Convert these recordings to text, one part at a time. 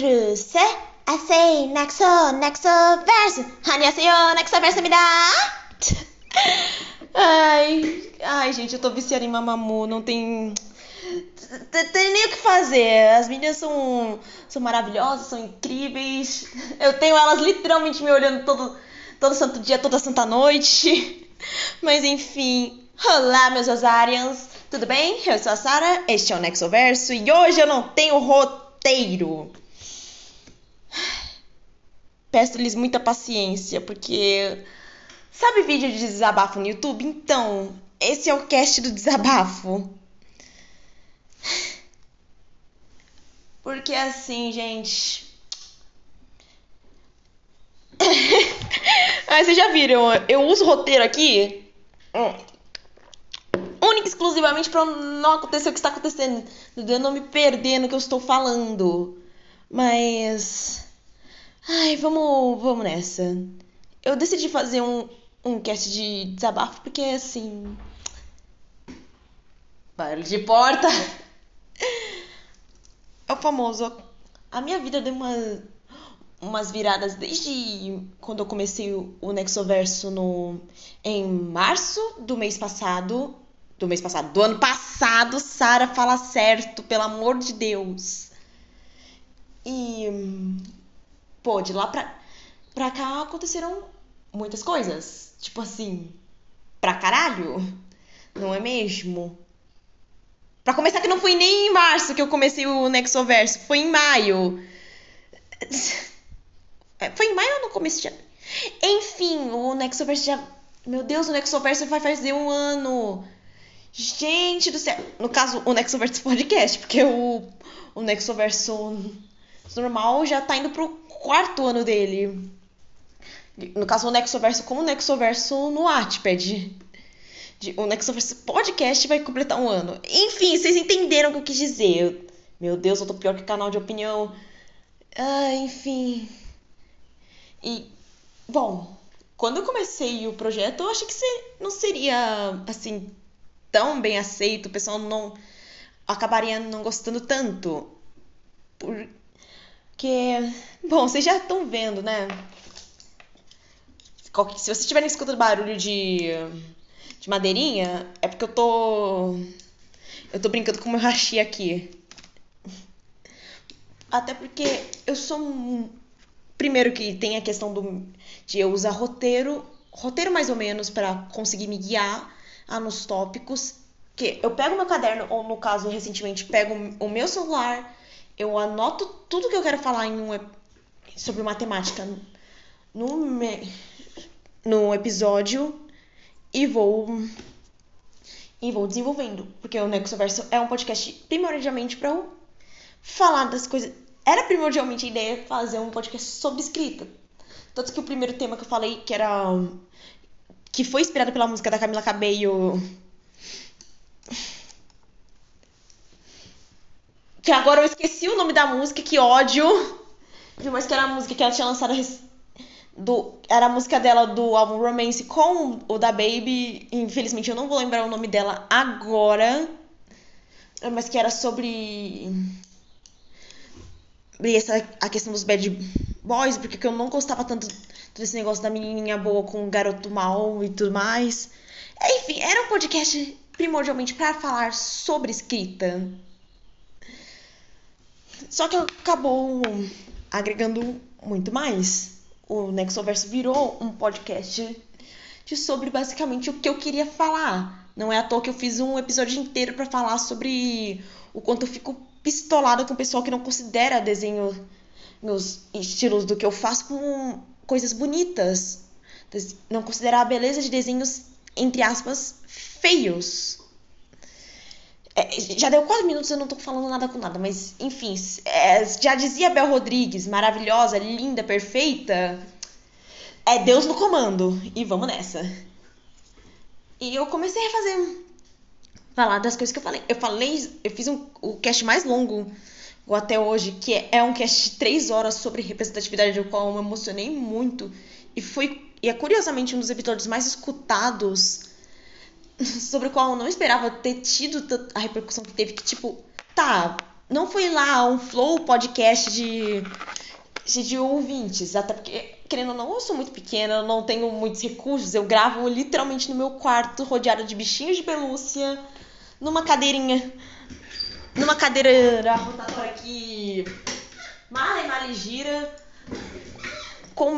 Truce, acei, nexo, nexo, verso. Hanya, nexoverso. Nexo verso me dá. Ai, ai, gente, eu tô viciada em mamamu, não tem tem nem o que fazer. As meninas são, são maravilhosas, são incríveis. Eu tenho elas literalmente me olhando todo, todo santo dia, toda santa noite. Mas enfim. Olá, meus Osarians. Tudo bem? Eu sou a Sara, este é o Nexoverso e hoje eu não tenho roteiro. Peço-lhes muita paciência, porque. Sabe vídeo de desabafo no YouTube? Então, esse é o cast do desabafo. Porque assim, gente. ah, vocês já viram? Eu uso roteiro aqui. Única e exclusivamente para não acontecer o que está acontecendo. Eu não me perder no que eu estou falando. Mas. Ai, vamos, vamos nessa. Eu decidi fazer um, um cast de desabafo porque assim. Barulho de porta! É o famoso. A minha vida deu uma, umas viradas desde quando eu comecei o, o Nexoverso no, em março do mês passado. Do mês passado, do ano passado, Sara fala certo, pelo amor de Deus. E. Pô, de lá pra, pra cá aconteceram muitas coisas. Tipo assim, pra caralho. Não é mesmo? Pra começar, que não foi nem em março que eu comecei o Nexoverso, foi em maio. Foi em maio ou no começo de Enfim, o Nexoverso já. Meu Deus, o Nexoverso vai fazer um ano. Gente do céu. No caso, o Nexoverso Podcast, porque o, o Nexoverso normal já tá indo pro quarto ano dele. No caso, o Nexoverso como o Nexoverso no Wattpad. O Nexoverso Podcast vai completar um ano. Enfim, vocês entenderam o que eu quis dizer. Meu Deus, eu tô pior que canal de opinião. Ah, enfim. E, bom, quando eu comecei o projeto, eu achei que não seria, assim, tão bem aceito. O pessoal não acabaria não gostando tanto. Porque, bom, vocês já estão vendo, né? Se vocês estiverem escutando barulho de, de madeirinha, é porque eu tô. Eu tô brincando com o meu hashi aqui. Até porque eu sou um. Primeiro que tem a questão do, de eu usar roteiro, roteiro mais ou menos, para conseguir me guiar ah, nos tópicos. Que eu pego meu caderno, ou no caso, recentemente, pego o meu celular eu anoto tudo que eu quero falar em um, sobre matemática no, no episódio e vou e vou desenvolvendo, porque o Nexoverso é um podcast primordialmente para eu falar das coisas. Era primordialmente a ideia fazer um podcast sobre escrita. Tanto que o primeiro tema que eu falei, que era que foi inspirado pela música da Camila Cabello, Que agora eu esqueci o nome da música, que ódio. Mas que era a música que ela tinha lançado do, era a música dela do álbum Romance com o da Baby. Infelizmente eu não vou lembrar o nome dela agora. Mas que era sobre. Essa, a questão dos bad boys, porque eu não gostava tanto desse negócio da menininha boa com o garoto mal e tudo mais. Enfim, era um podcast primordialmente para falar sobre escrita. Só que acabou agregando muito mais. O Nexoverso virou um podcast de sobre basicamente o que eu queria falar. Não é à toa que eu fiz um episódio inteiro para falar sobre o quanto eu fico pistolada com o pessoal que não considera desenho nos estilos do que eu faço como coisas bonitas. Não considerar a beleza de desenhos, entre aspas, feios. É, já deu quatro minutos, eu não tô falando nada com nada, mas enfim, é, já dizia Bel Rodrigues, maravilhosa, linda, perfeita. É Deus no comando. E vamos nessa. E eu comecei a fazer. Falar das coisas que eu falei. Eu falei. Eu fiz um, o cast mais longo até hoje, que é, é um cast de três horas sobre representatividade, do qual eu me emocionei muito. E foi. E é curiosamente um dos episódios mais escutados sobre o qual eu não esperava ter tido a repercussão que teve, que tipo, tá, não foi lá um flow podcast de, de, ouvintes, até porque, querendo ou não, eu sou muito pequena, eu não tenho muitos recursos, eu gravo literalmente no meu quarto, rodeada de bichinhos de pelúcia, numa cadeirinha, numa cadeira rotatória que mala e mala gira, com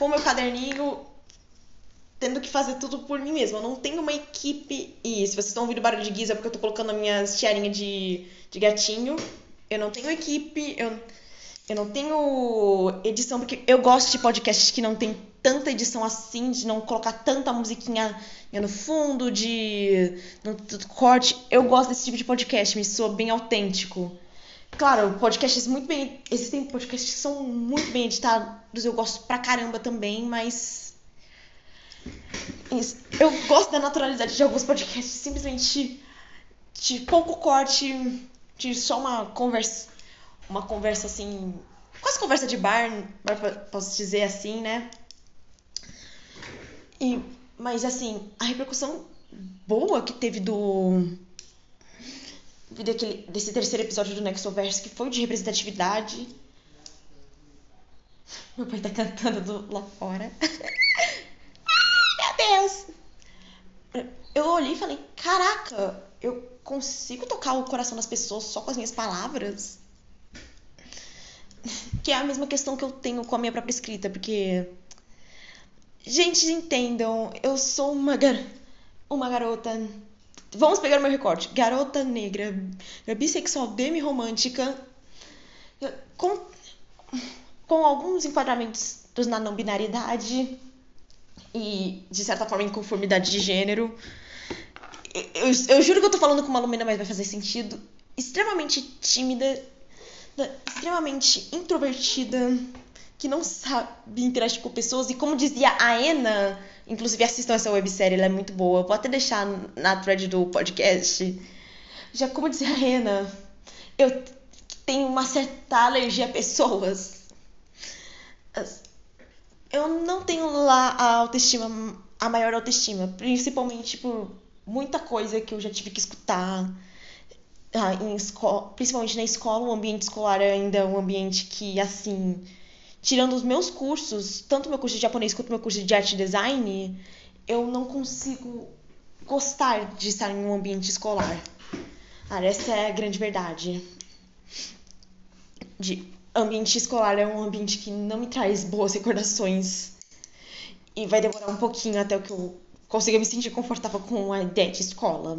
o meu caderninho, tendo que fazer tudo por mim mesma. Eu não tenho uma equipe. E se vocês estão ouvindo barulho de guisa é porque eu tô colocando a minha tiarinha de, de gatinho. Eu não tenho equipe, eu, eu não tenho edição, porque eu gosto de podcasts que não tem tanta edição assim, de não colocar tanta musiquinha no fundo, de no corte. Eu gosto desse tipo de podcast, me soa bem autêntico. Claro, podcasts muito bem. Existem podcasts que são muito bem editados, eu gosto pra caramba também, mas. Eu gosto da naturalidade de alguns podcasts, simplesmente de pouco corte, de só uma conversa. Uma conversa assim. Quase conversa de bar, posso dizer assim, né? E, mas assim, a repercussão boa que teve do daquele, desse terceiro episódio do Nexoverse, que foi de representatividade. Meu pai tá cantando do, lá fora. Eu olhei e falei, caraca, eu consigo tocar o coração das pessoas só com as minhas palavras? Que é a mesma questão que eu tenho com a minha própria escrita, porque. Gente, entendam, eu sou uma, gar... uma garota Vamos pegar o meu recorte. Garota negra, bissexual, demi-romântica, com, com alguns enquadramentos na não binariedade e, de certa forma, em conformidade de gênero. Eu, eu, juro que eu tô falando com uma alumina, mas vai fazer sentido. Extremamente tímida, extremamente introvertida, que não sabe interagir com pessoas. E como dizia a Ena Inclusive, assistam essa websérie, ela é muito boa. Eu vou até deixar na thread do podcast. Já como dizia a Rena, eu tenho uma certa alergia a pessoas. Eu não tenho lá a autoestima, a maior autoestima, principalmente por muita coisa que eu já tive que escutar. Ah, em escola, principalmente na escola, o ambiente escolar é ainda um ambiente que, assim, tirando os meus cursos, tanto meu curso de japonês quanto meu curso de arte e design, eu não consigo gostar de estar em um ambiente escolar. Essa é a grande verdade. De ambiente escolar é um ambiente que não me traz boas recordações. E vai demorar um pouquinho até que eu consiga me sentir confortável com a ideia de escola.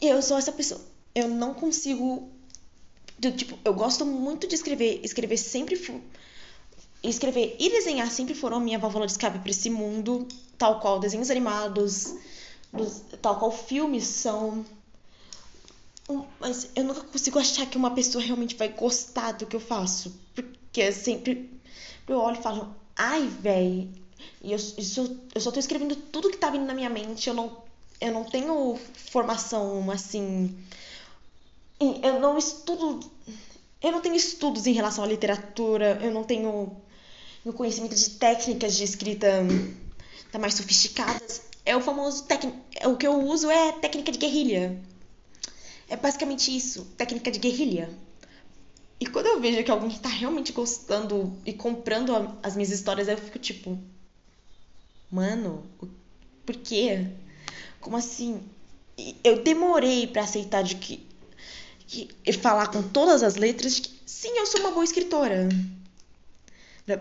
E eu sou essa pessoa. Eu não consigo tipo, eu gosto muito de escrever. Escrever sempre. Escrever e desenhar sempre foram minha válvula de escape para esse mundo, tal qual desenhos animados, tal qual filmes são. Mas eu nunca consigo achar que uma pessoa realmente vai gostar do que eu faço. Porque é sempre eu olho e falo, ai, véi. E eu, isso, eu só tô escrevendo tudo que tá vindo na minha mente. Eu não, eu não tenho formação assim eu não estudo. Eu não tenho estudos em relação à literatura, eu não tenho no conhecimento de técnicas de escrita tá mais sofisticadas. É o famoso técnico. O que eu uso é técnica de guerrilha. É basicamente isso, técnica de guerrilha. E quando eu vejo que alguém está realmente gostando e comprando as minhas histórias, eu fico tipo, mano, por quê? Como assim? Eu demorei para aceitar de que e falar com todas as letras que sim, eu sou uma boa escritora.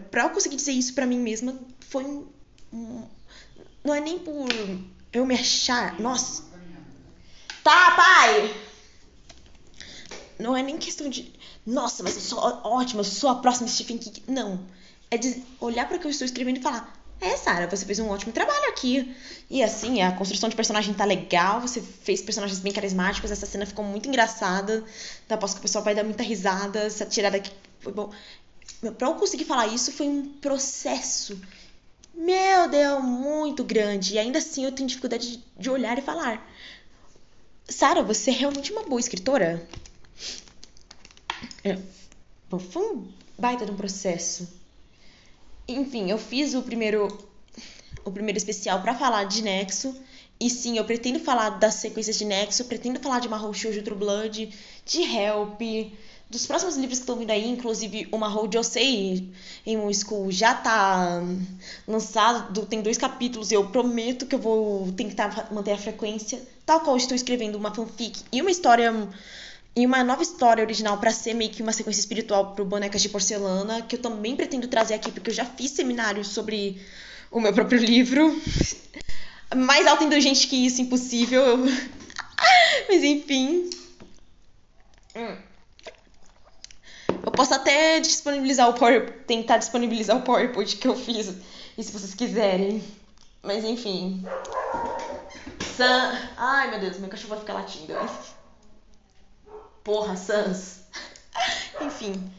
Pra eu conseguir dizer isso para mim mesma foi um, um, não é nem por eu me achar, nossa. Tá, pai. Não é nem questão de, nossa, mas eu sou ótima, eu sou a próxima Stephen King. Não. É de olhar para o que eu estou escrevendo e falar: é, Sara, você fez um ótimo trabalho aqui. E assim, a construção de personagem tá legal, você fez personagens bem carismáticos, essa cena ficou muito engraçada. Então, aposto que o pessoal vai dar muita risada, essa tirada aqui foi bom. Pra eu conseguir falar isso foi um processo, meu Deus, muito grande. E ainda assim eu tenho dificuldade de, de olhar e falar. Sara, você é realmente uma boa escritora? É, foi um baita de um processo. Enfim, eu fiz o primeiro o primeiro especial para falar de Nexo E sim, eu pretendo falar das sequências de Nexo, pretendo falar de Mahou Shoujo True Blood, de Help, dos próximos livros que estão vindo aí, inclusive o Mahou Josei em um School já tá lançado, tem dois capítulos eu prometo que eu vou tentar manter a frequência, tal qual estou escrevendo uma fanfic e uma história e uma nova história original para ser meio que uma sequência espiritual pro Bonecas de Porcelana, que eu também pretendo trazer aqui porque eu já fiz seminário sobre o meu próprio livro. Mais autoindulgente que isso, impossível. Mas enfim. Eu posso até disponibilizar o Power, tentar disponibilizar o PowerPoint que eu fiz, e se vocês quiserem. Mas enfim. San... Ai meu Deus, meu cachorro vai ficar latindo. Porra, Sans. enfim.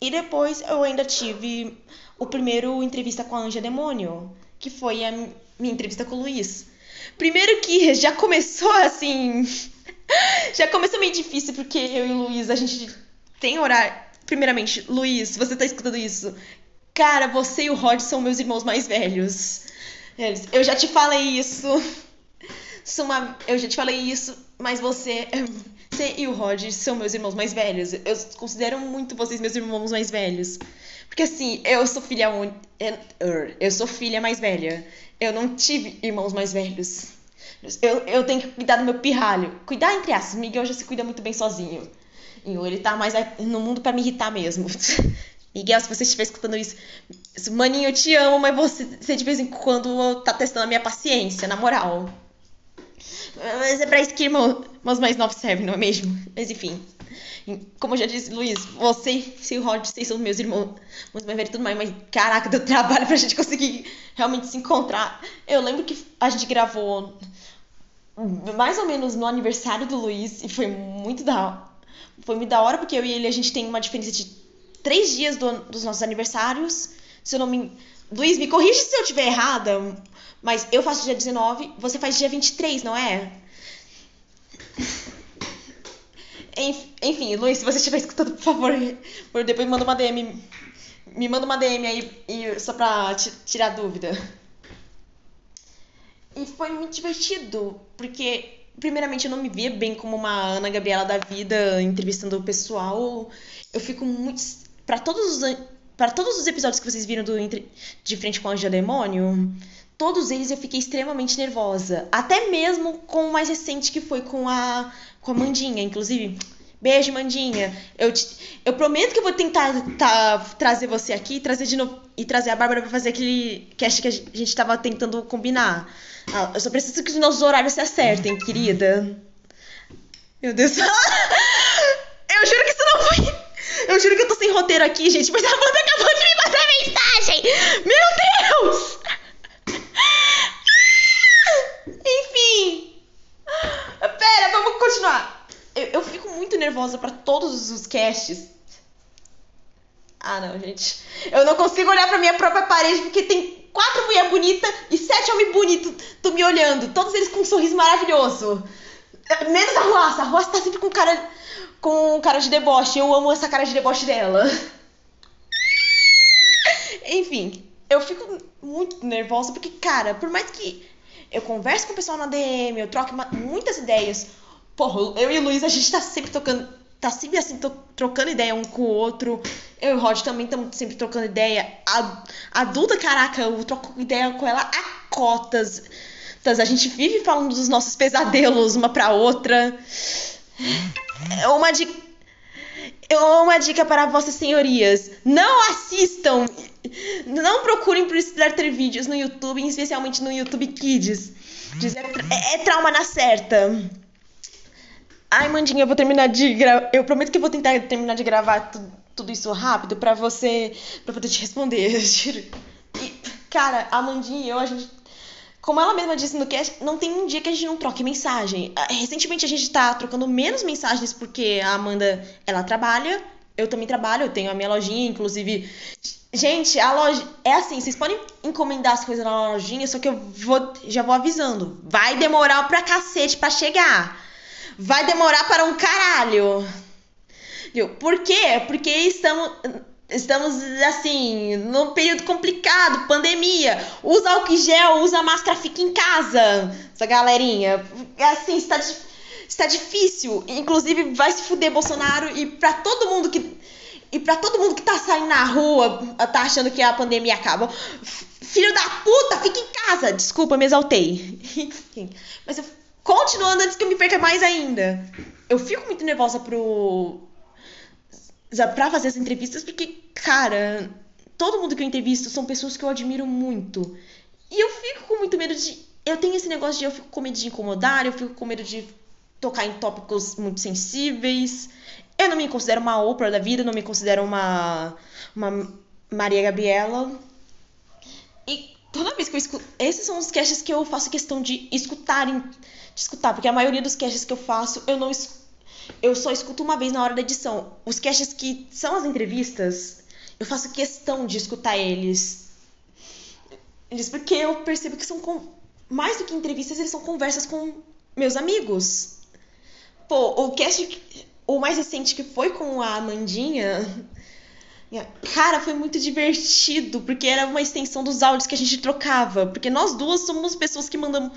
E depois eu ainda tive o primeiro entrevista com a Anja Demônio, que foi a minha entrevista com o Luiz. Primeiro que já começou assim. já começou meio difícil, porque eu e o Luiz, a gente tem horário. Primeiramente, Luiz, você tá escutando isso? Cara, você e o Rod são meus irmãos mais velhos. Eu já te falei isso. Suma, eu já te falei isso, mas você, você e o Rod são meus irmãos mais velhos. Eu considero muito vocês meus irmãos mais velhos. Porque assim, eu sou filha única. Eu sou filha mais velha. Eu não tive irmãos mais velhos. Eu, eu tenho que cuidar do meu pirralho. Cuidar entre aspas. Miguel já se cuida muito bem sozinho. Ele tá mais no mundo para me irritar mesmo. Miguel, se você estiver escutando isso, maninho, eu te amo, mas você, você de vez em quando tá testando a minha paciência, na moral. Mas é pra isso que irmãos mais novos servem, não é mesmo? Mas enfim. Como eu já disse, Luiz, você e o Rod, vocês são meus irmãos, mais velhos e tudo mais, mas caraca, deu trabalho pra gente conseguir realmente se encontrar. Eu lembro que a gente gravou mais ou menos no aniversário do Luiz e foi muito da foi muito da hora porque eu e ele a gente tem uma diferença de três dias do, dos nossos aniversários. Se eu não me Luiz, me corrige se eu estiver errada, mas eu faço dia 19, você faz dia 23, não é? Enfim, Luiz, se você estiver escutando, por favor, depois manda uma DM. Me manda uma DM aí e, só pra tirar dúvida. E foi muito divertido, porque, primeiramente, eu não me via bem como uma Ana Gabriela da vida entrevistando o pessoal. Eu fico muito. Para todos os, para todos os episódios que vocês viram do De Frente com o Anjo Demônio, todos eles eu fiquei extremamente nervosa. Até mesmo com o mais recente que foi com a com a Mandinha, inclusive. Beijo, Mandinha. Eu, te, eu prometo que eu vou tentar tá, trazer você aqui trazer de novo, e trazer a Bárbara para fazer aquele cast que a gente estava tentando combinar. Ah, eu só preciso que os nossos horários se acertem, querida. Meu Deus. eu juro que isso não foi. Eu juro que eu tô sem roteiro aqui, gente, mas a Amanda acabou de me mandar mensagem. Meu Deus! Enfim. Pera, vamos continuar. Eu, eu fico muito nervosa para todos os casts. Ah, não, gente. Eu não consigo olhar pra minha própria parede porque tem quatro mulheres bonitas e sete homens bonitos me olhando. Todos eles com um sorriso maravilhoso. Menos a Roça. A Roça tá sempre com cara, com cara de deboche. Eu amo essa cara de deboche dela. Enfim, eu fico muito nervosa porque, cara, por mais que eu converso com o pessoal na DM, eu troco muitas ideias. Porra, eu e o Luiz, a gente tá sempre tocando. Tá sempre assim, trocando ideia um com o outro. Eu e o Rod também estamos sempre trocando ideia. A, a Duda, caraca, eu troco ideia com ela a cotas. A gente vive falando dos nossos pesadelos uma pra outra. Uma dica. Uma dica para vossas senhorias. Não assistam não procurem por Starter Vídeos no YouTube, especialmente no YouTube Kids. É, é, trauma na certa. Ai, Mandinha, eu vou terminar de gravar. Eu prometo que eu vou tentar terminar de gravar tudo, isso rápido pra você. pra poder te responder. E, cara, a Mandinha e eu, a gente. Como ela mesma disse no cast, não tem um dia que a gente não troque mensagem. Ah, recentemente a gente tá trocando menos mensagens porque a Amanda, ela trabalha, eu também trabalho, eu tenho a minha lojinha, inclusive Gente, a loja. É assim, vocês podem encomendar as coisas na lojinha, só que eu vou, já vou avisando. Vai demorar pra cacete pra chegar. Vai demorar para um caralho. Viu? Por quê? Porque estamos. Estamos, assim, num período complicado, pandemia. Usa álcool gel, usa máscara, fica em casa. Essa galerinha. Assim, está, está difícil. Inclusive, vai se fuder Bolsonaro. E pra todo mundo que. E pra todo mundo que tá saindo na rua, tá achando que a pandemia acaba. Filho da puta, fica em casa. Desculpa, me exaltei. Enfim. Mas eu, continuando antes que eu me perca mais ainda. Eu fico muito nervosa pro pra fazer as entrevistas, porque, cara, todo mundo que eu entrevisto são pessoas que eu admiro muito. E eu fico com muito medo de. Eu tenho esse negócio de eu fico com medo de incomodar, eu fico com medo de tocar em tópicos muito sensíveis. Eu não me considero uma Oprah da vida, não me considero uma, uma Maria Gabriela. E toda vez que eu escuto. Esses são os caches que eu faço questão de escutarem. De escutar, porque a maioria dos caches que eu faço eu não eu só escuto uma vez na hora da edição. Os casts que são as entrevistas, eu faço questão de escutar eles. Eles porque eu percebo que são com... mais do que entrevistas, eles são conversas com meus amigos. Pô, o cast o mais recente que foi com a Amandinha, Cara, foi muito divertido, porque era uma extensão dos áudios que a gente trocava. Porque nós duas somos pessoas que mandamos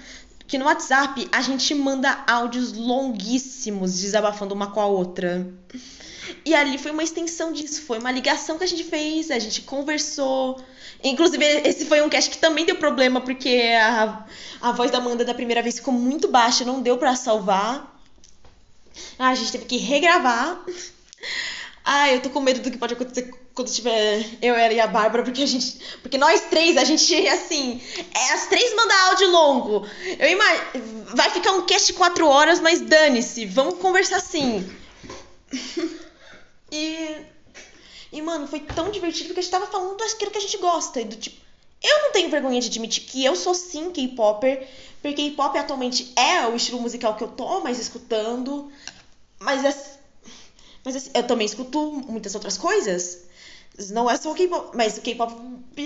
que no WhatsApp a gente manda áudios longuíssimos desabafando uma com a outra. E ali foi uma extensão disso, foi uma ligação que a gente fez, a gente conversou. Inclusive, esse foi um cast que também deu problema, porque a, a voz da Amanda da primeira vez ficou muito baixa, não deu para salvar. Ah, a gente teve que regravar. Ah, eu tô com medo do que pode acontecer quando tiver eu, ela e a Bárbara, porque a gente. Porque nós três, a gente, assim. É, as três mandam áudio longo. Eu imagino. Vai ficar um cast de quatro horas, mas dane-se. Vamos conversar assim. e. E, mano, foi tão divertido porque a gente tava falando daquilo que a gente gosta. E do tipo. Eu não tenho vergonha de admitir que eu sou sim K-Popper, porque K-pop atualmente é o estilo musical que eu tô mais escutando. Mas é mas assim, eu também escuto muitas outras coisas. Não é só o K-pop, mas o K-pop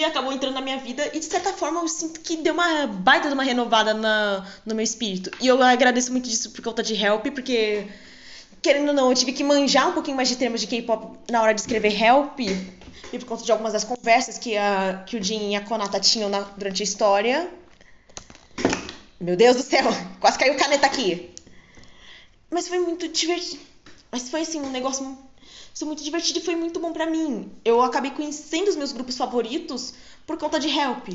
acabou entrando na minha vida e de certa forma eu sinto que deu uma baita de uma renovada na, no meu espírito. E eu agradeço muito disso por conta de Help, porque querendo ou não, eu tive que manjar um pouquinho mais de termos de K-pop na hora de escrever Help, e por conta de algumas das conversas que, a, que o Jin e a Konata tinham na, durante a história. Meu Deus do céu, quase caiu caneta aqui. Mas foi muito divertido mas foi assim, um negócio muito divertido e foi muito bom para mim. Eu acabei conhecendo os meus grupos favoritos por conta de Help.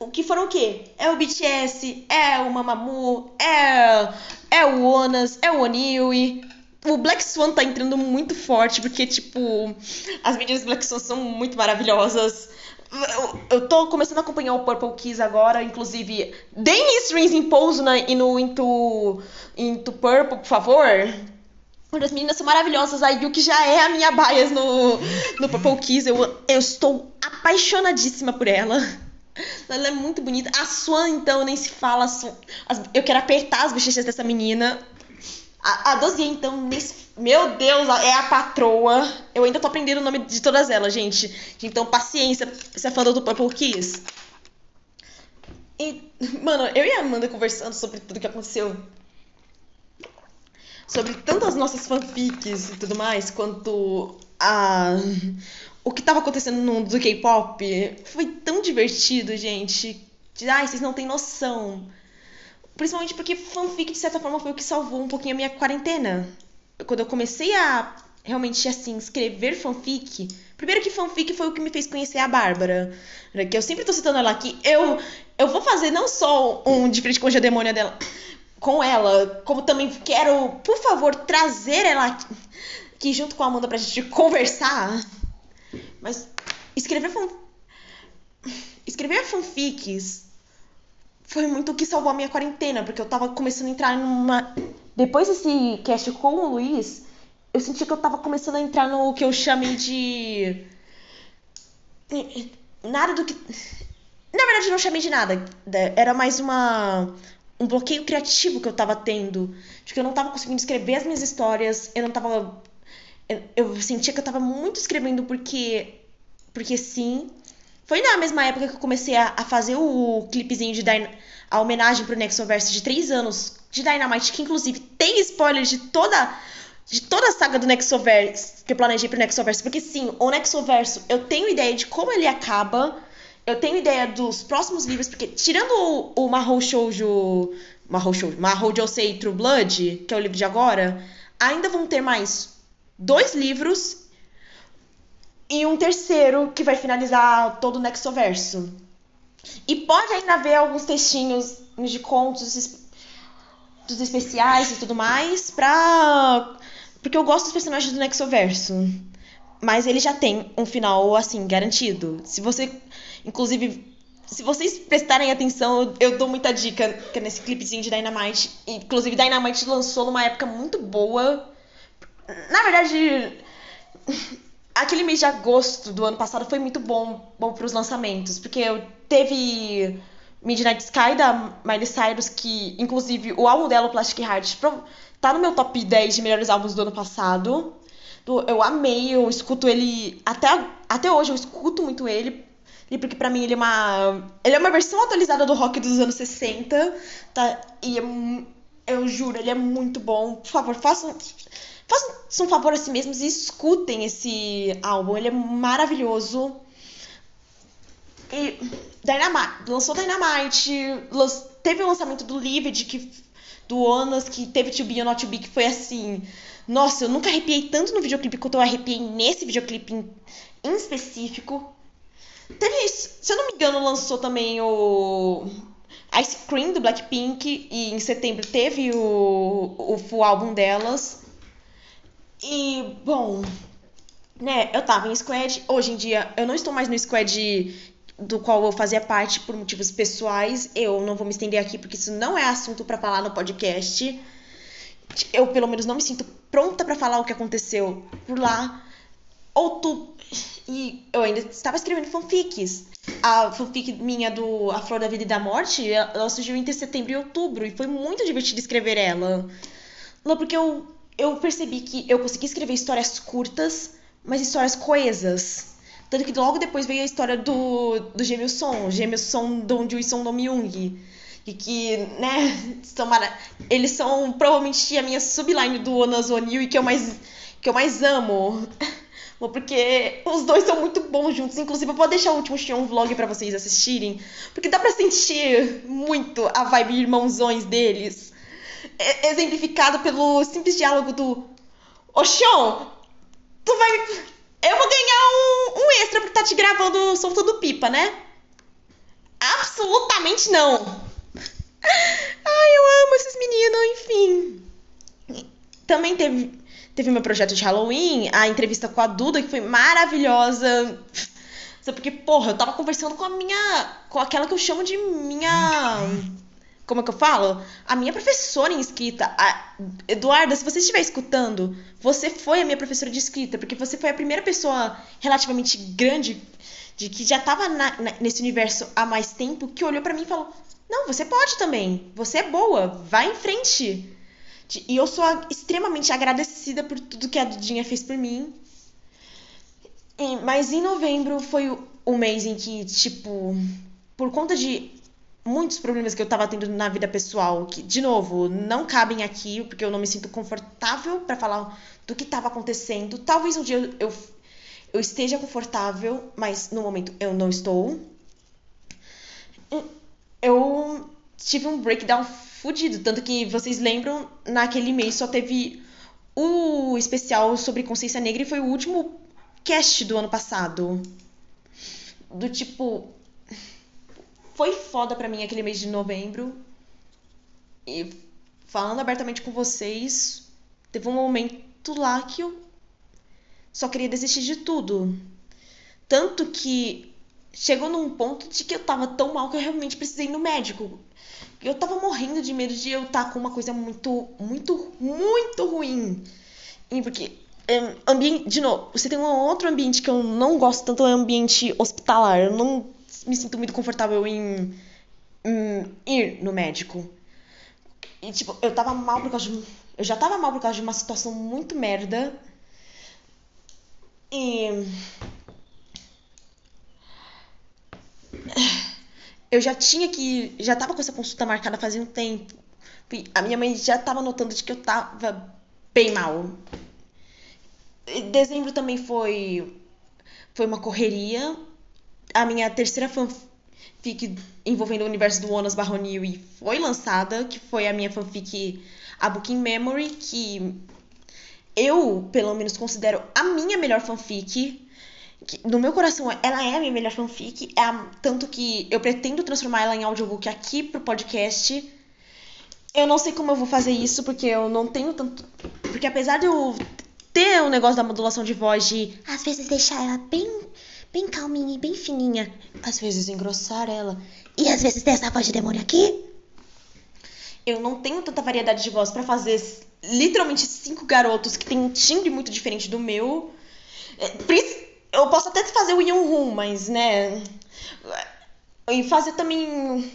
O que foram o quê? É o BTS, é o Mamamoo, é, é o Onas, é o Oniwi. O Black Swan tá entrando muito forte, porque, tipo, as do Black Swan são muito maravilhosas. Eu, eu tô começando a acompanhar o Purple Kiss agora, inclusive. Deem strings em pouso na, e no Into, Into Purple, por favor. As meninas são maravilhosas. A Yuki já é a minha bias no, no Purple Kiss. Eu, eu estou apaixonadíssima por ela. Ela é muito bonita. A Swan, então, nem se fala. Eu quero apertar as bochechas dessa menina. A, a Dozier, então, nem se... Meu Deus, é a patroa. Eu ainda tô aprendendo o nome de todas elas, gente. Então, paciência, você é fã do Purple Kiss. E, mano, eu e a Amanda conversando sobre tudo que aconteceu sobre tanto as nossas fanfics e tudo mais, quanto a o que estava acontecendo no mundo do K-pop. Foi tão divertido, gente. Ai, vocês não têm noção. Principalmente porque fanfic, de certa forma, foi o que salvou um pouquinho a minha quarentena. Quando eu comecei a realmente, assim, escrever fanfic. Primeiro que fanfic foi o que me fez conhecer a Bárbara. Que eu sempre tô citando ela aqui. Eu, eu vou fazer não só um de frente com a demônia dela com ela, como também quero, por favor, trazer ela aqui junto com a Amanda pra gente conversar. Mas escrever fan... escrever fanfics foi muito o que salvou a minha quarentena, porque eu tava começando a entrar numa depois desse cast com o Luiz, eu senti que eu tava começando a entrar no que eu chamei de nada do que na verdade não chamei de nada, era mais uma um bloqueio criativo que eu tava tendo. De que eu não tava conseguindo escrever as minhas histórias, eu não tava. Eu, eu sentia que eu tava muito escrevendo porque. Porque sim. Foi na mesma época que eu comecei a, a fazer o clipezinho de Dyna, a homenagem pro Nexoverse de 3 anos de Dynamite, que inclusive tem spoilers de toda de toda a saga do Nexoverse que eu planejei pro Nexoverse. Porque sim, o Nexoverso, eu tenho ideia de como ele acaba. Eu tenho ideia dos próximos livros, porque tirando o, o Mahou Shoujo. Mahou Shoujo. Mahou Josei True Blood, que é o livro de agora, ainda vão ter mais dois livros e um terceiro que vai finalizar todo o Nexoverso. E pode ainda haver alguns textinhos de contos dos especiais e tudo mais pra. Porque eu gosto dos personagens do Nexoverso. Mas ele já tem um final, assim, garantido. Se você. Inclusive, se vocês prestarem atenção, eu dou muita dica é nesse clipezinho de Dynamite. Inclusive, Dynamite lançou numa época muito boa. Na verdade, aquele mês de agosto do ano passado foi muito bom, bom para os lançamentos, porque eu teve Midnight Sky da Miley Cyrus, que inclusive o álbum dela, Plastic Heart, tá no meu top 10 de melhores álbuns do ano passado. Eu amei, eu escuto ele até, até hoje, eu escuto muito ele, porque pra mim ele é uma. Ele é uma versão atualizada do rock dos anos 60, tá? E é, eu juro, ele é muito bom. Por favor, façam. Façam um favor a si mesmos e escutem esse álbum. Ele é maravilhoso. E Dynamite, lançou Dynamite, teve o lançamento do Livid, que, do Onas, que teve To Be or Not To Be, que foi assim... Nossa, eu nunca arrepiei tanto no videoclipe quanto eu arrepiei nesse videoclipe em, em específico. Teve, se eu não me engano, lançou também o Ice Cream do Blackpink e em setembro teve o, o full álbum delas. E, bom, né, eu tava em Squad, hoje em dia eu não estou mais no Squad do qual eu fazia parte por motivos pessoais. Eu não vou me estender aqui porque isso não é assunto para falar no podcast. Eu pelo menos não me sinto pronta para falar o que aconteceu por lá. Outubro e eu ainda estava escrevendo fanfics. A fanfic minha do A Flor da Vida e da Morte, ela surgiu entre setembro e outubro e foi muito divertido escrever ela. Porque eu eu percebi que eu consegui escrever histórias curtas, mas histórias coesas. Tanto que logo depois veio a história do, do Gêmeo Som, Gêmeo Som Dong Ju e Som Dong Myung. E que, né, são mara... eles são provavelmente a minha subline do Onas Onil e que eu mais, que eu mais amo. Porque os dois são muito bons juntos. Inclusive, eu vou deixar o último Xion vlog para vocês assistirem. Porque dá pra sentir muito a vibe irmãozões deles. É exemplificado pelo simples diálogo do Ô Xion, tu vai eu vou ganhar um, um extra por estar tá te gravando soltando pipa, né? Absolutamente não. Ai, eu amo esses meninos, enfim. Também teve, teve meu projeto de Halloween, a entrevista com a Duda, que foi maravilhosa. Só porque, porra, eu tava conversando com a minha. com aquela que eu chamo de minha como é que eu falo? A minha professora em escrita, a Eduarda, se você estiver escutando, você foi a minha professora de escrita, porque você foi a primeira pessoa relativamente grande de que já estava nesse universo há mais tempo que olhou para mim e falou: "Não, você pode também. Você é boa. Vai em frente." E eu sou extremamente agradecida por tudo que a Dudinha fez por mim. Mas em novembro foi o mês em que, tipo, por conta de muitos problemas que eu tava tendo na vida pessoal, que, de novo, não cabem aqui, porque eu não me sinto confortável para falar do que tava acontecendo. Talvez um dia eu, eu esteja confortável, mas no momento eu não estou. Eu tive um breakdown fudido, tanto que vocês lembram, naquele mês só teve o especial sobre consciência negra e foi o último cast do ano passado. Do tipo, foi foda para mim aquele mês de novembro. E falando abertamente com vocês, teve um momento lá que eu só queria desistir de tudo. Tanto que chegou num ponto de que eu tava tão mal que eu realmente precisei ir no médico. Eu tava morrendo de medo de eu estar tá com uma coisa muito, muito, muito ruim. E porque é, ambiente, de novo, você tem um outro ambiente que eu não gosto tanto, é ambiente hospitalar. Eu não me sinto muito confortável em, em ir no médico. E, tipo, eu tava mal por causa de. Eu já tava mal por causa de uma situação muito merda. E. Eu já tinha que. Já tava com essa consulta marcada fazia um tempo. A minha mãe já tava notando de que eu tava bem mal. Dezembro também foi foi uma correria. A minha terceira fanfic envolvendo o universo do Onas Barronil foi lançada, que foi a minha fanfic A Booking Memory, que eu, pelo menos, considero a minha melhor fanfic. Que, no meu coração, ela é a minha melhor fanfic. É a, tanto que eu pretendo transformar ela em audiobook aqui pro podcast. Eu não sei como eu vou fazer isso, porque eu não tenho tanto. Porque apesar de eu ter o um negócio da modulação de voz de às vezes deixar ela bem, bem calminha e bem fininha, às vezes engrossar ela, e às vezes ter essa voz de demônio aqui, eu não tenho tanta variedade de voz para fazer literalmente cinco garotos que tem um timbre muito diferente do meu. É, eu posso até fazer o Yun mas, né. E fazer também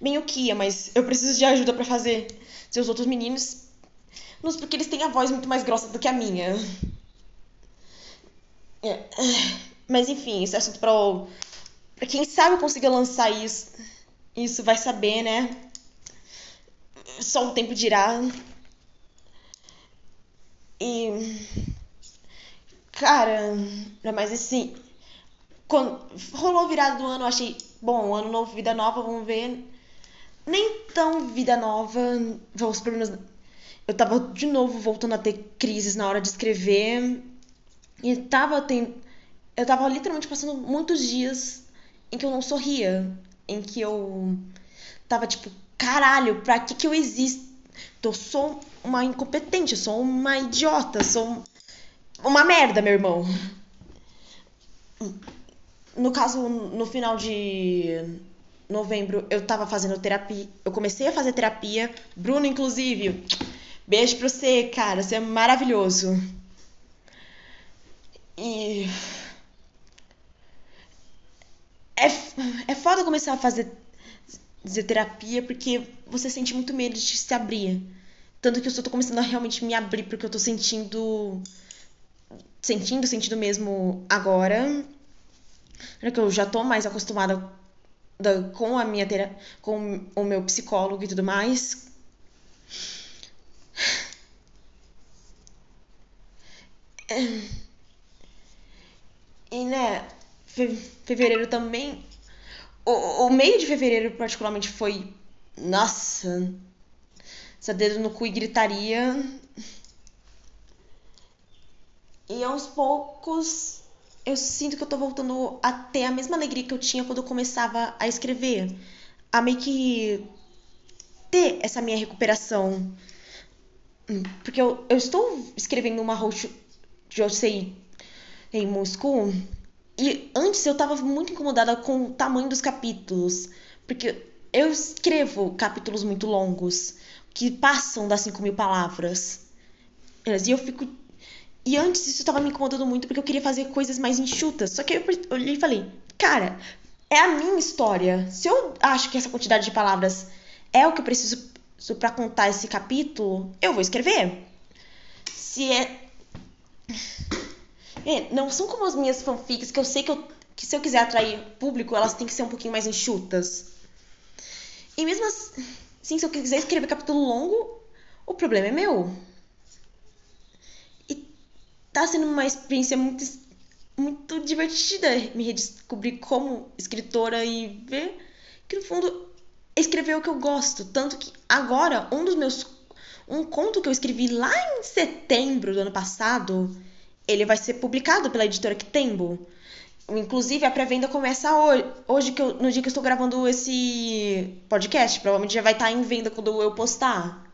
bem o Kia, mas eu preciso de ajuda para fazer seus outros meninos. Porque eles têm a voz muito mais grossa do que a minha. É. Mas enfim, esse assunto pra, pra quem sabe eu consiga lançar isso. Isso vai saber, né? Só o tempo dirá. E. Cara, mas assim. Quando rolou a virada do ano, eu achei. Bom, ano novo, vida nova, vamos ver. Nem tão vida nova. Os problemas. Eu tava de novo voltando a ter crises na hora de escrever. E tava tendo. Eu tava literalmente passando muitos dias em que eu não sorria. Em que eu tava tipo, caralho, pra que que eu existo? Eu sou uma incompetente, eu sou uma idiota, sou uma merda, meu irmão. No caso, no final de novembro, eu tava fazendo terapia. Eu comecei a fazer terapia. Bruno, inclusive, beijo pra você, cara. Você é maravilhoso. E. É, é foda começar a fazer dizer terapia porque você sente muito medo de se abrir. Tanto que eu só tô começando a realmente me abrir porque eu tô sentindo. Sentindo, sentindo mesmo agora. Que eu já tô mais acostumada com a minha terapia, com o meu psicólogo e tudo mais. E né, fevereiro também o, o meio de fevereiro, particularmente, foi. Nossa! Essa dedo no cu e gritaria. E aos poucos eu sinto que eu tô voltando a ter a mesma alegria que eu tinha quando eu começava a escrever. A meio que ter essa minha recuperação. Porque eu, eu estou escrevendo uma host de eu sei em Moscou e antes eu tava muito incomodada com o tamanho dos capítulos. Porque eu escrevo capítulos muito longos, que passam das 5 mil palavras. E eu fico. E antes isso tava me incomodando muito porque eu queria fazer coisas mais enxutas. Só que eu olhei e falei, cara, é a minha história. Se eu acho que essa quantidade de palavras é o que eu preciso para contar esse capítulo, eu vou escrever. Se é é, não são como as minhas fanfics, que eu sei que, eu, que se eu quiser atrair público, elas têm que ser um pouquinho mais enxutas. E mesmo assim, se eu quiser escrever capítulo longo, o problema é meu. Tá sendo uma experiência muito, muito divertida me redescobrir como escritora e ver que no fundo escrever o que eu gosto. Tanto que agora, um dos meus. Um conto que eu escrevi lá em setembro do ano passado ele vai ser publicado pela editora Kitembo. Inclusive, a pré-venda começa hoje, hoje que eu, no dia que eu estou gravando esse podcast. Provavelmente já vai estar em venda quando eu postar.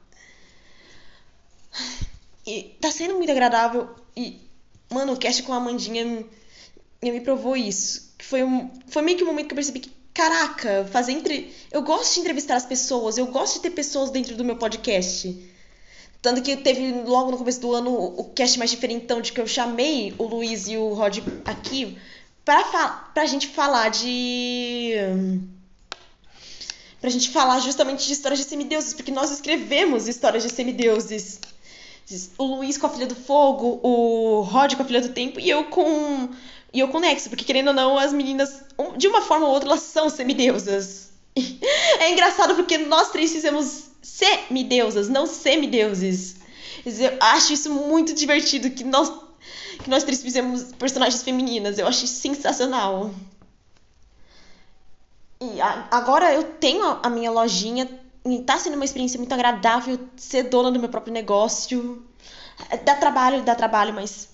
E tá sendo muito agradável. E, mano, o cast com a Amandinha me, me provou isso. Foi, um, foi meio que o um momento que eu percebi que, caraca, fazer entre. Eu gosto de entrevistar as pessoas, eu gosto de ter pessoas dentro do meu podcast. Tanto que teve logo no começo do ano o cast mais diferentão de que eu chamei o Luiz e o Rod aqui pra, pra gente falar de. Pra gente falar justamente de histórias de semideuses, porque nós escrevemos histórias de semideuses. O Luiz com a Filha do Fogo, o Rod com a Filha do Tempo e eu com. E eu com Nexo, porque querendo ou não, as meninas, de uma forma ou outra, elas são semideusas. É engraçado porque nós três fizemos semideusas, não semideuses. Eu acho isso muito divertido que nós, que nós três fizemos personagens femininas. Eu acho sensacional. E a, agora eu tenho a, a minha lojinha tá sendo uma experiência muito agradável ser dona do meu próprio negócio. Dá trabalho, dá trabalho, mas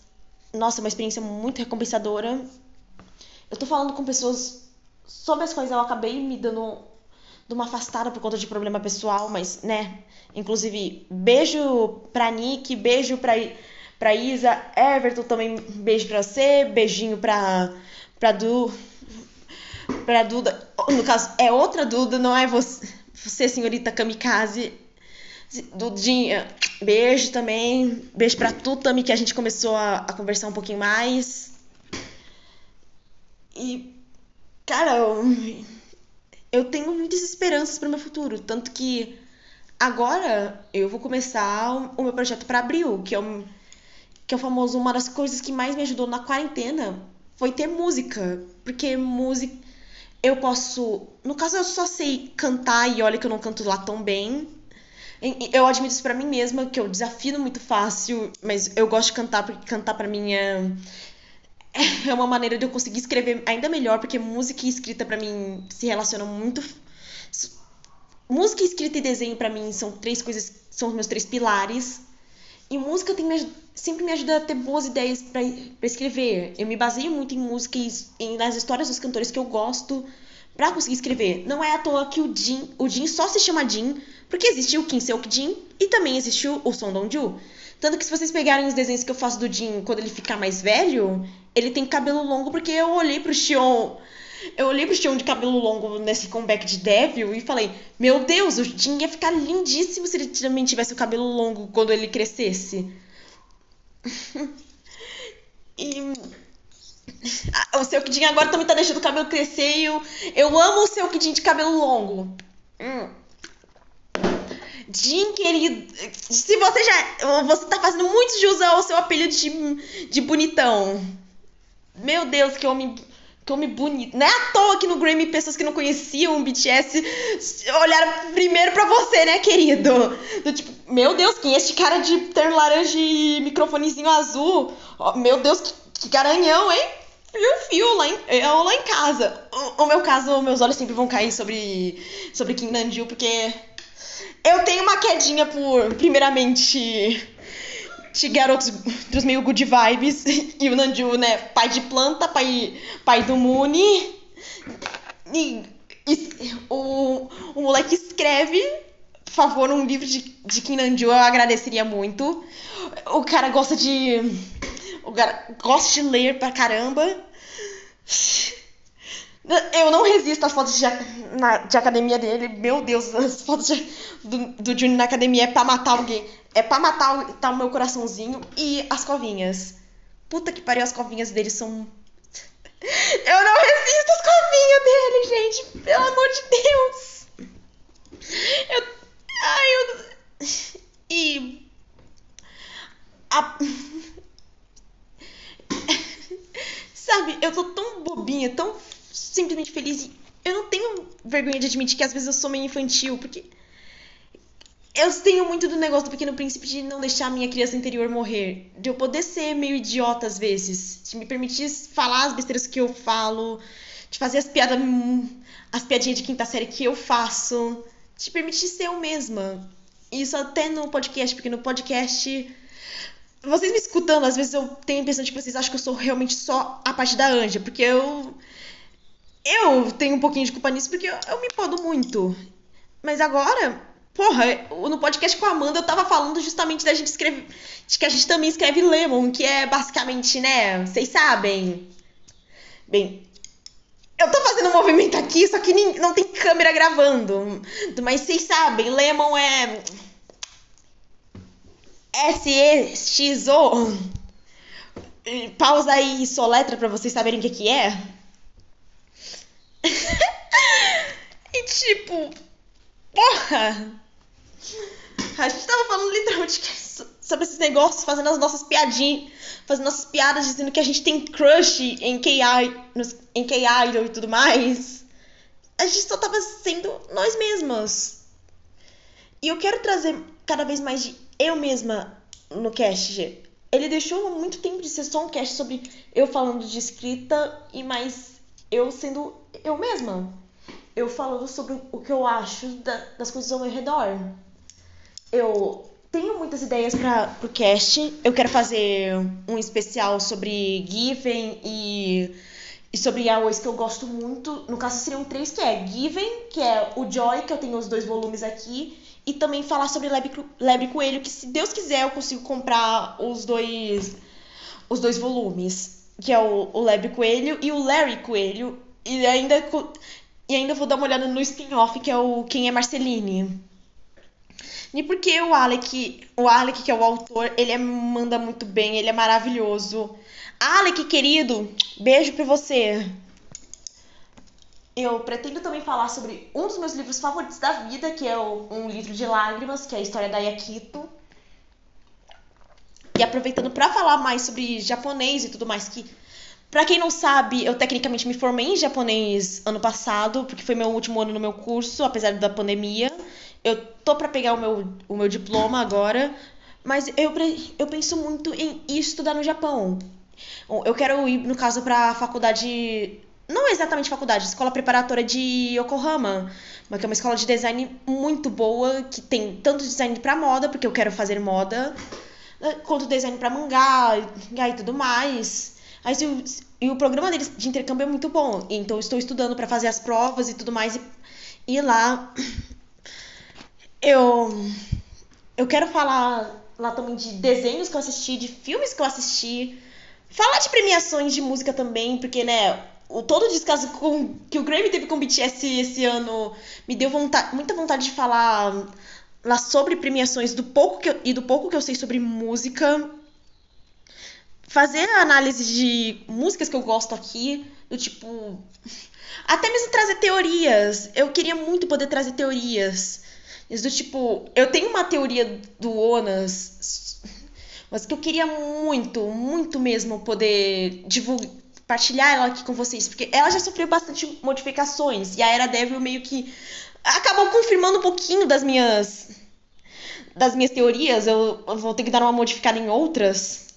nossa, é uma experiência muito recompensadora. Eu tô falando com pessoas sobre as quais eu acabei me dando uma afastada por conta de problema pessoal, mas, né? Inclusive, beijo pra Nick, beijo pra, pra Isa, Everton também, beijo pra você, beijinho pra, pra Du, pra Duda. No caso, é outra Duda, não é você, você senhorita Kamikaze. Dudinha, beijo também. Beijo pra tu também, que a gente começou a, a conversar um pouquinho mais. E, cara, eu, eu tenho muitas esperanças para o meu futuro. Tanto que agora eu vou começar o meu projeto para abril, que é, um, que é o famoso. Uma das coisas que mais me ajudou na quarentena foi ter música. Porque música. Eu posso. No caso, eu só sei cantar e olha que eu não canto lá tão bem. Eu admito isso pra mim mesma, que eu desafino muito fácil, mas eu gosto de cantar porque cantar pra mim é é uma maneira de eu conseguir escrever ainda melhor, porque música e escrita para mim se relacionam muito. Música, escrita e desenho para mim são três coisas, são os meus três pilares. E música me, sempre me ajuda a ter boas ideias para escrever. Eu me baseio muito em música e, e nas histórias dos cantores que eu gosto para conseguir escrever. Não é à toa que o Jin, o Jin só se chama Jin porque existe o Kim Seok Jin e também existe o, o Son Dong Ju. Tanto que se vocês pegarem os desenhos que eu faço do Jin quando ele ficar mais velho, ele tem cabelo longo porque eu olhei pro Xion. Eu olhei pro Xion de cabelo longo nesse comeback de Devil e falei: Meu Deus, o Jin ia ficar lindíssimo se ele também tivesse o cabelo longo quando ele crescesse. e. O seu Kidin agora também tá deixando o cabelo crescer e eu, eu amo o seu Kidin de cabelo longo. Hum. Jim, querido, se você já. Você tá fazendo muito jus ao seu apelido de, de bonitão. Meu Deus, que homem. Homem bonito. Não é à toa que no Grammy pessoas que não conheciam o BTS olharam primeiro pra você, né, querido? Do tipo, meu Deus, quem é este cara de ter laranja e microfonezinho azul? Oh, meu Deus, que, que garanhão, hein? Fio, fio, lá em, eu lá em casa. O, o, meu caso, meus olhos sempre vão cair sobre, sobre Kim Nanju, porque eu tenho uma quedinha por, primeiramente, garotos dos meio good vibes. E o Nanju, né? Pai de planta, pai, pai do Mooney. E, e o, o moleque escreve, por favor, um livro de, de Kim Nanju, eu agradeceria muito. O cara gosta de. O cara gosta de ler pra caramba. Eu não resisto às fotos de, na, de academia dele. Meu Deus, as fotos de, do, do Junior na academia é pra matar alguém. É pra matar tá o meu coraçãozinho. E as covinhas. Puta que pariu, as covinhas dele são. Eu não resisto às covinhas dele, gente. Pelo amor de Deus. Eu. Ai, eu. E. A... Sabe, eu tô tão bobinha, tão simplesmente feliz. E eu não tenho vergonha de admitir que às vezes eu sou meio infantil, porque eu tenho muito do negócio do Pequeno Príncipe de não deixar a minha criança interior morrer. De eu poder ser meio idiota às vezes. De me permitir falar as besteiras que eu falo. De fazer as piadas. As piadinhas de quinta série que eu faço. De permitir ser eu mesma. Isso até no podcast, porque no podcast. Vocês me escutando, às vezes eu tenho a impressão de que vocês acham que eu sou realmente só a parte da Anja. Porque eu eu tenho um pouquinho de culpa nisso porque eu, eu me podo muito. Mas agora, porra, no podcast com a Amanda eu tava falando justamente da gente escrever. De que a gente também escreve Lemon, que é basicamente, né? Vocês sabem. Bem, eu tô fazendo um movimento aqui, só que não tem câmera gravando. Mas vocês sabem, Lemon é. S-E-X-O. Pausa aí e soletra pra vocês saberem o que, que é. e tipo, porra! A gente tava falando literalmente sobre esses negócios, fazendo as nossas piadinhas, fazendo nossas piadas, dizendo que a gente tem crush em KI, em K-Idol e tudo mais. A gente só tava sendo nós mesmas. E eu quero trazer cada vez mais de eu mesma no cast. Ele deixou muito tempo de ser só um cast sobre eu falando de escrita e mais eu sendo eu mesma. Eu falando sobre o que eu acho da, das coisas ao meu redor. Eu tenho muitas ideias para o cast. Eu quero fazer um especial sobre Given e, e sobre yaois que eu gosto muito. No caso, seriam três, que é Given, que é o Joy, que eu tenho os dois volumes aqui, e também falar sobre Lebre, Lebre Coelho, que se Deus quiser eu consigo comprar os dois os dois volumes, que é o, o Lebre Coelho e o Larry Coelho, e ainda e ainda vou dar uma olhada no spin-off, que é o Quem é Marceline. E porque o Alec, o Alec, que é o autor, ele é, manda muito bem, ele é maravilhoso. Alec, querido, beijo pra você. Eu pretendo também falar sobre um dos meus livros favoritos da vida, que é o, um livro de lágrimas, que é a história da Yakito. E aproveitando para falar mais sobre japonês e tudo mais, que Pra quem não sabe, eu tecnicamente me formei em japonês ano passado, porque foi meu último ano no meu curso, apesar da pandemia. Eu tô para pegar o meu, o meu diploma agora, mas eu, eu penso muito em estudar no Japão. Eu quero ir, no caso, pra faculdade. Não exatamente faculdade, escola preparatória de Yokohama, mas que é uma escola de design muito boa, que tem tanto design para moda, porque eu quero fazer moda, né, quanto design para mangá e tudo mais. Aí, e o programa deles de intercâmbio é muito bom, então estou estudando para fazer as provas e tudo mais. E, e lá eu eu quero falar lá também de desenhos que eu assisti, de filmes que eu assisti, falar de premiações de música também, porque né, o todo o descaso com, que o Grammy teve com o BTS esse ano me deu vontade, muita vontade de falar lá sobre premiações do pouco eu, e do pouco que eu sei sobre música. Fazer análise de músicas que eu gosto aqui, do tipo. Até mesmo trazer teorias. Eu queria muito poder trazer teorias do tipo, eu tenho uma teoria do Onas, mas que eu queria muito, muito mesmo poder divulgar, partilhar ela aqui com vocês, porque ela já sofreu bastante modificações e a Era Devil meio que acabou confirmando um pouquinho das minhas das minhas teorias. Eu, vou ter que dar uma modificada em outras.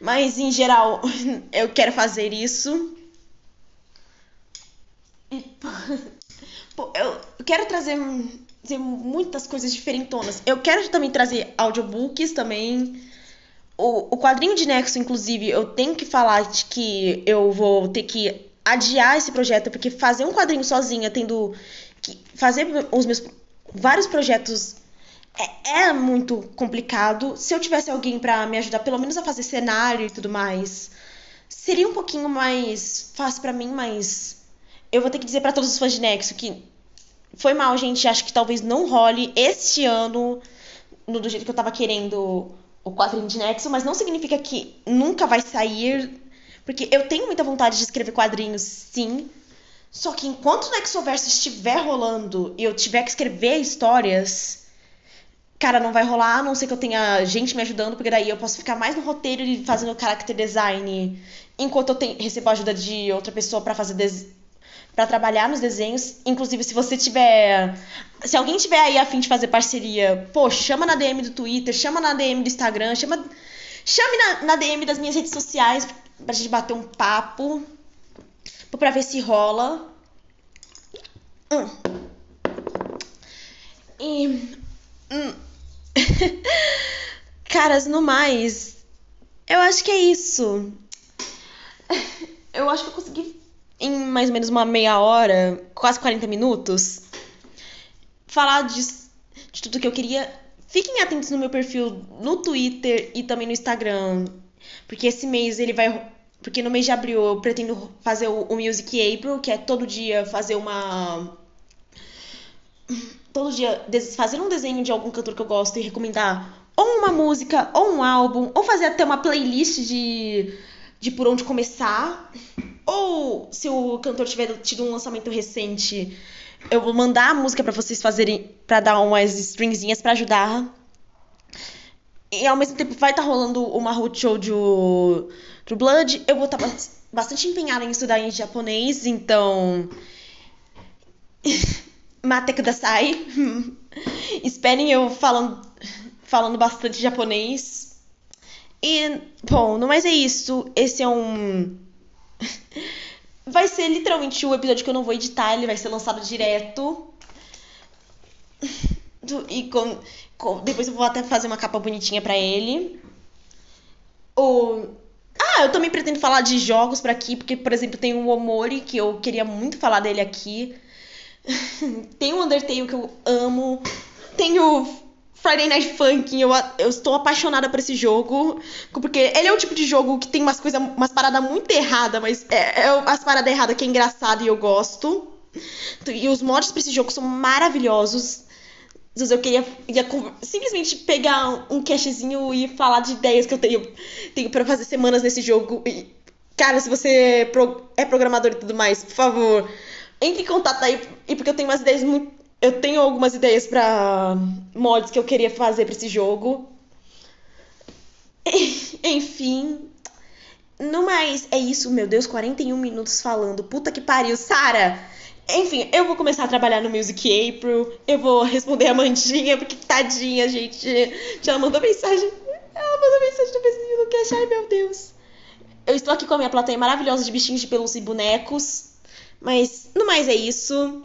Mas em geral, eu quero fazer isso. Eu quero trazer dizer muitas coisas diferentonas. Eu quero também trazer audiobooks também. O, o quadrinho de Nexo, inclusive, eu tenho que falar que eu vou ter que adiar esse projeto, porque fazer um quadrinho sozinha, tendo que fazer os meus vários projetos é, é muito complicado. Se eu tivesse alguém para me ajudar, pelo menos a fazer cenário e tudo mais, seria um pouquinho mais fácil para mim, mas eu vou ter que dizer para todos os fãs de Nexo que foi mal, gente. Acho que talvez não role este ano no, do jeito que eu tava querendo o quadrinho de Nexo, mas não significa que nunca vai sair. Porque eu tenho muita vontade de escrever quadrinhos, sim. Só que enquanto o Nexoverso estiver rolando e eu tiver que escrever histórias, cara, não vai rolar, a não ser que eu tenha gente me ajudando, porque daí eu posso ficar mais no roteiro e fazendo character design, enquanto eu tenho, recebo a ajuda de outra pessoa para fazer para trabalhar nos desenhos. Inclusive, se você tiver. Se alguém tiver aí a fim de fazer parceria, pô, chama na DM do Twitter, chama na DM do Instagram, chama. Chame na, na DM das minhas redes sociais pra gente bater um papo. Pra ver se rola. Hum. E. Hum. Caras, no mais. Eu acho que é isso. Eu acho que eu consegui em mais ou menos uma meia hora, quase 40 minutos, falar de, de tudo que eu queria. Fiquem atentos no meu perfil no Twitter e também no Instagram, porque esse mês ele vai. Porque no mês de abril eu pretendo fazer o, Music April, que é todo dia fazer uma. Todo dia fazer um desenho de algum cantor que eu gosto e recomendar ou uma música, ou um álbum, ou fazer até uma playlist de, de por onde começar. Ou se o cantor tiver tido um lançamento recente, eu vou mandar a música para vocês fazerem, para dar umas stringzinhas para ajudar. E ao mesmo tempo vai estar tá rolando uma road show do, do Blood. Eu vou estar tá bastante empenhada em estudar em japonês, então. Mate kudasai. Esperem eu falando, falando bastante japonês. E, bom, não mais é isso. Esse é um. Vai ser literalmente o episódio que eu não vou editar, ele vai ser lançado direto. E com, depois eu vou até fazer uma capa bonitinha pra ele. O, ah, eu também pretendo falar de jogos por aqui, porque, por exemplo, tem o Omori, que eu queria muito falar dele aqui. tem o Undertale, que eu amo. Tem o Friday Night Funkin', eu, eu estou apaixonada por esse jogo. Porque ele é o tipo de jogo que tem umas coisas, umas paradas muito erradas, mas é, é as paradas erradas que é engraçado e eu gosto. E os mods pra esse jogo são maravilhosos. Eu queria, ia simplesmente pegar um cashzinho e falar de ideias que eu tenho, tenho para fazer semanas nesse jogo. E, cara, se você é programador e tudo mais, por favor, entre em contato aí, porque eu tenho umas ideias muito. Eu tenho algumas ideias para mods que eu queria fazer para esse jogo. Enfim. No mais, é isso, meu Deus, 41 minutos falando. Puta que pariu, Sara! Enfim, eu vou começar a trabalhar no Music April. Eu vou responder a Mandinha, porque tadinha, gente. Ela mandou mensagem. Ela mandou mensagem no Facebook no Cash. Ai, meu Deus. Eu estou aqui com a minha plateia maravilhosa de bichinhos de pelúcia e bonecos. Mas, no mais, é isso.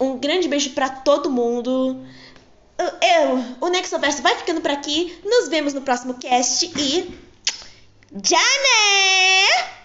Um grande beijo para todo mundo. Eu, o Nexoverso vai ficando por aqui. Nos vemos no próximo cast e. Já né!